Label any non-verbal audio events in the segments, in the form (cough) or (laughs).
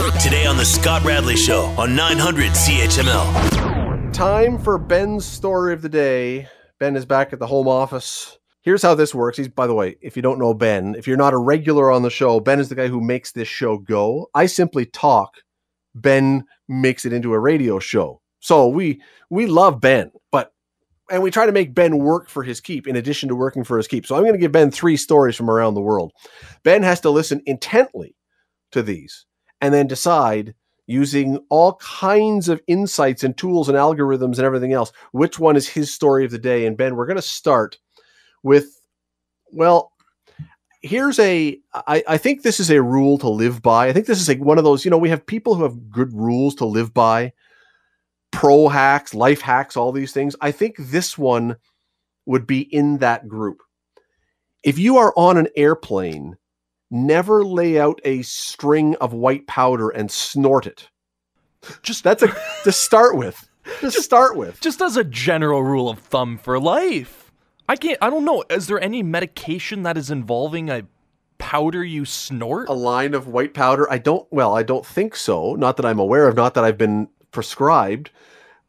Today on The Scott Radley Show on 900 CHML. Time for Ben's story of the day. Ben is back at the home office. Here's how this works. He's, by the way, if you don't know Ben, if you're not a regular on the show, Ben is the guy who makes this show go. I simply talk. Ben makes it into a radio show. So we we love Ben, but and we try to make Ben work for his keep in addition to working for his keep. So I'm going to give Ben three stories from around the world. Ben has to listen intently to these and then decide using all kinds of insights and tools and algorithms and everything else which one is his story of the day. And Ben, we're going to start with well, here's a I, I think this is a rule to live by. I think this is like one of those, you know, we have people who have good rules to live by pro hacks, life hacks, all these things. I think this one would be in that group. If you are on an airplane, never lay out a string of white powder and snort it. Just that's a to start with. To Just- start with. Just as a general rule of thumb for life. I can't I don't know. Is there any medication that is involving a powder you snort? A line of white powder. I don't well, I don't think so. Not that I'm aware of, not that I've been prescribed.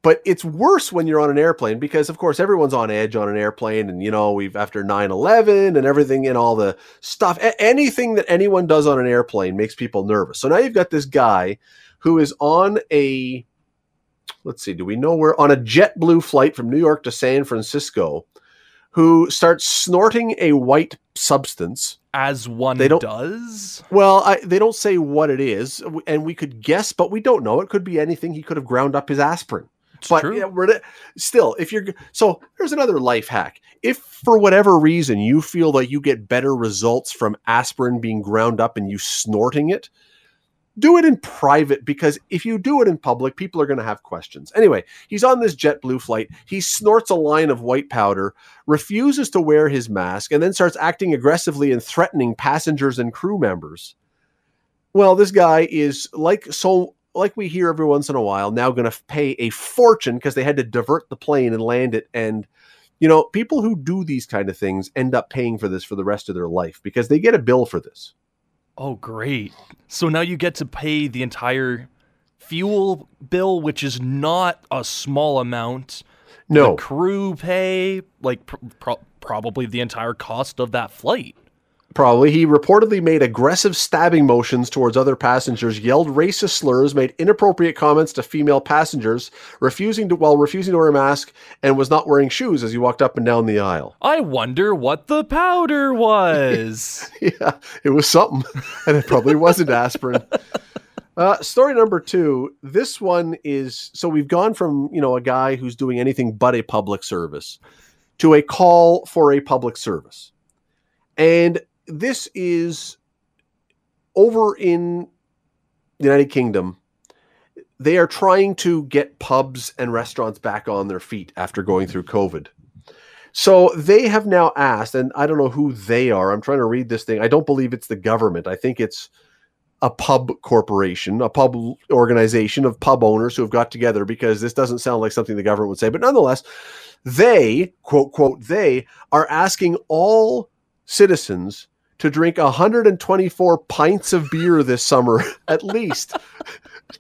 But it's worse when you're on an airplane because of course everyone's on edge on an airplane and you know, we've after 9/11 and everything and all the stuff anything that anyone does on an airplane makes people nervous. So now you've got this guy who is on a let's see, do we know where on a JetBlue flight from New York to San Francisco who starts snorting a white substance as one They don't- does? well, I, they don't say what it is, and we could guess, but we don't know. It could be anything. He could have ground up his aspirin. It's but true. yeah, we're still, if you're so, there's another life hack. If for whatever reason you feel that you get better results from aspirin being ground up and you snorting it, do it in private because if you do it in public, people are going to have questions. Anyway, he's on this JetBlue flight. He snorts a line of white powder, refuses to wear his mask, and then starts acting aggressively and threatening passengers and crew members. Well, this guy is like so like we hear every once in a while now going to pay a fortune because they had to divert the plane and land it and you know people who do these kind of things end up paying for this for the rest of their life because they get a bill for this Oh, great. So now you get to pay the entire fuel bill, which is not a small amount. no The crew pay, like pr- pro- probably the entire cost of that flight. Probably he reportedly made aggressive stabbing motions towards other passengers yelled racist slurs made inappropriate comments to female passengers refusing to while refusing to wear a mask and was not wearing shoes as he walked up and down the aisle I wonder what the powder was. (laughs) yeah, it was something, (laughs) and it probably wasn't aspirin. Uh, story number two. This one is so we've gone from you know a guy who's doing anything but a public service to a call for a public service, and this is over in the United Kingdom. They are trying to get pubs and restaurants back on their feet after going through COVID. So they have now asked, and I don't know who they are. I'm trying to read this thing. I don't believe it's the government. I think it's a pub corporation, a pub organization of pub owners who have got together because this doesn't sound like something the government would say. But nonetheless, they, quote, quote, they are asking all citizens to drink 124 pints of beer this summer, (laughs) at least,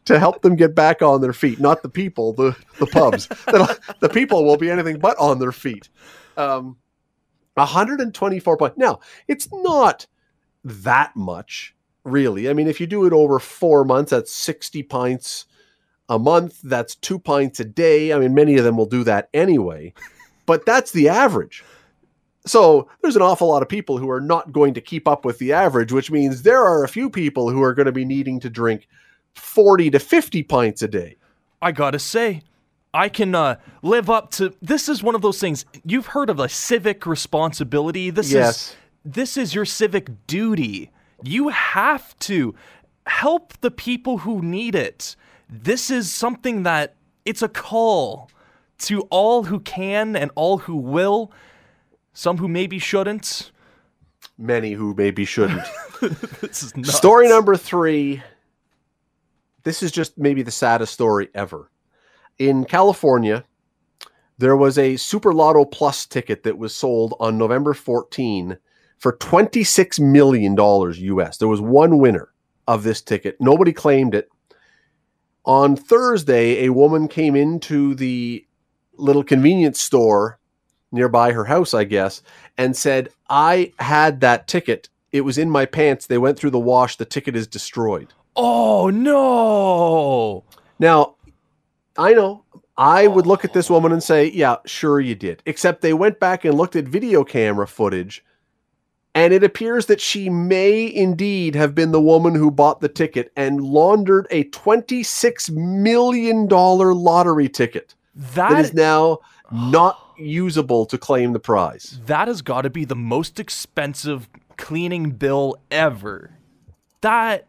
to help them get back on their feet. Not the people, the, the pubs. the, people will be anything but on their feet. Um, 124 pints. Now, it's not that much, really. I mean, if you do it over four months, that's 60 pints a month. That's two pints a day. I mean, many of them will do that anyway, but that's the average. So there's an awful lot of people who are not going to keep up with the average, which means there are a few people who are going to be needing to drink 40 to 50 pints a day. I gotta say, I can uh, live up to. This is one of those things you've heard of a civic responsibility. This Yes. is this is your civic duty. You have to help the people who need it. This is something that it's a call to all who can and all who will. Some who maybe shouldn't. Many who maybe shouldn't. (laughs) This is nuts. Story number three. This is just maybe the saddest story ever. In California, there was a Super Lotto Plus ticket that was sold on November 14 for $26 million US. There was one winner of this ticket. Nobody claimed it. On Thursday, a woman came into the little convenience store nearby her house, I guess, and said, I had that ticket. It was in my pants. They went through the wash. The ticket is destroyed. Oh no. Now, I know I would look at this oh. woman and say, yeah, sure you did. Except they went back and looked at video camera footage, and it appears that she may indeed have been the woman who bought the ticket and laundered a $26 million lottery ticket That that is now not usable to claim the prize. that has got to be the most expensive cleaning bill ever. That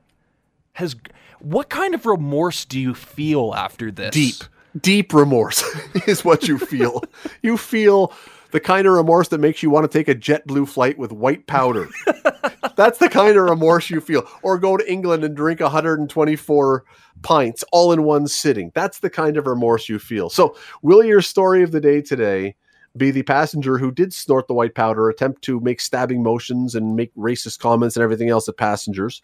has what kind of remorse do you feel after this? Deep, deep remorse (laughs) is what you feel. you feel the kind of remorse that makes you want to take a JetBlue flight with white powder. (laughs) That's the kind of remorse you feel. Or go to England and drink 124 pints all in one sitting. That's the kind of remorse you feel. So, will your story of the day today be the passenger who did snort the white powder, attempt to make stabbing motions and make racist comments and everything else at passengers?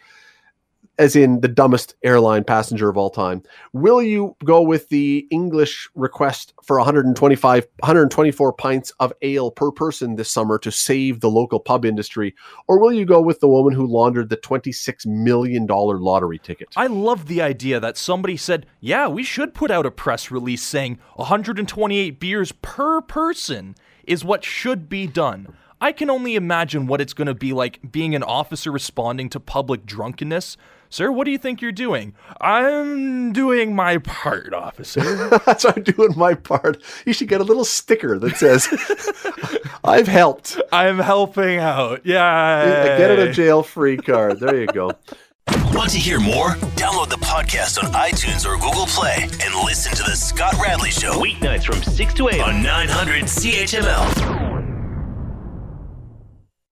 As in the dumbest airline passenger of all time. Will you go with the English request for 125 124 pints of ale per person this summer to save the local pub industry or will you go with the woman who laundered the 26 million dollar lottery ticket? I love the idea that somebody said, "Yeah, we should put out a press release saying 128 beers per person is what should be done." I can only imagine what it's going to be like being an officer responding to public drunkenness. Sir, what do you think you're doing? I'm doing my part, officer. (laughs) That's why I'm doing my part. You should get a little sticker that says (laughs) I've helped. I'm helping out. Yeah. Get out of jail free card. There you go. Want to hear more? Download the podcast on iTunes or Google Play and listen to The Scott Radley Show. Weeknights from 6 to 8 on 900 CHML.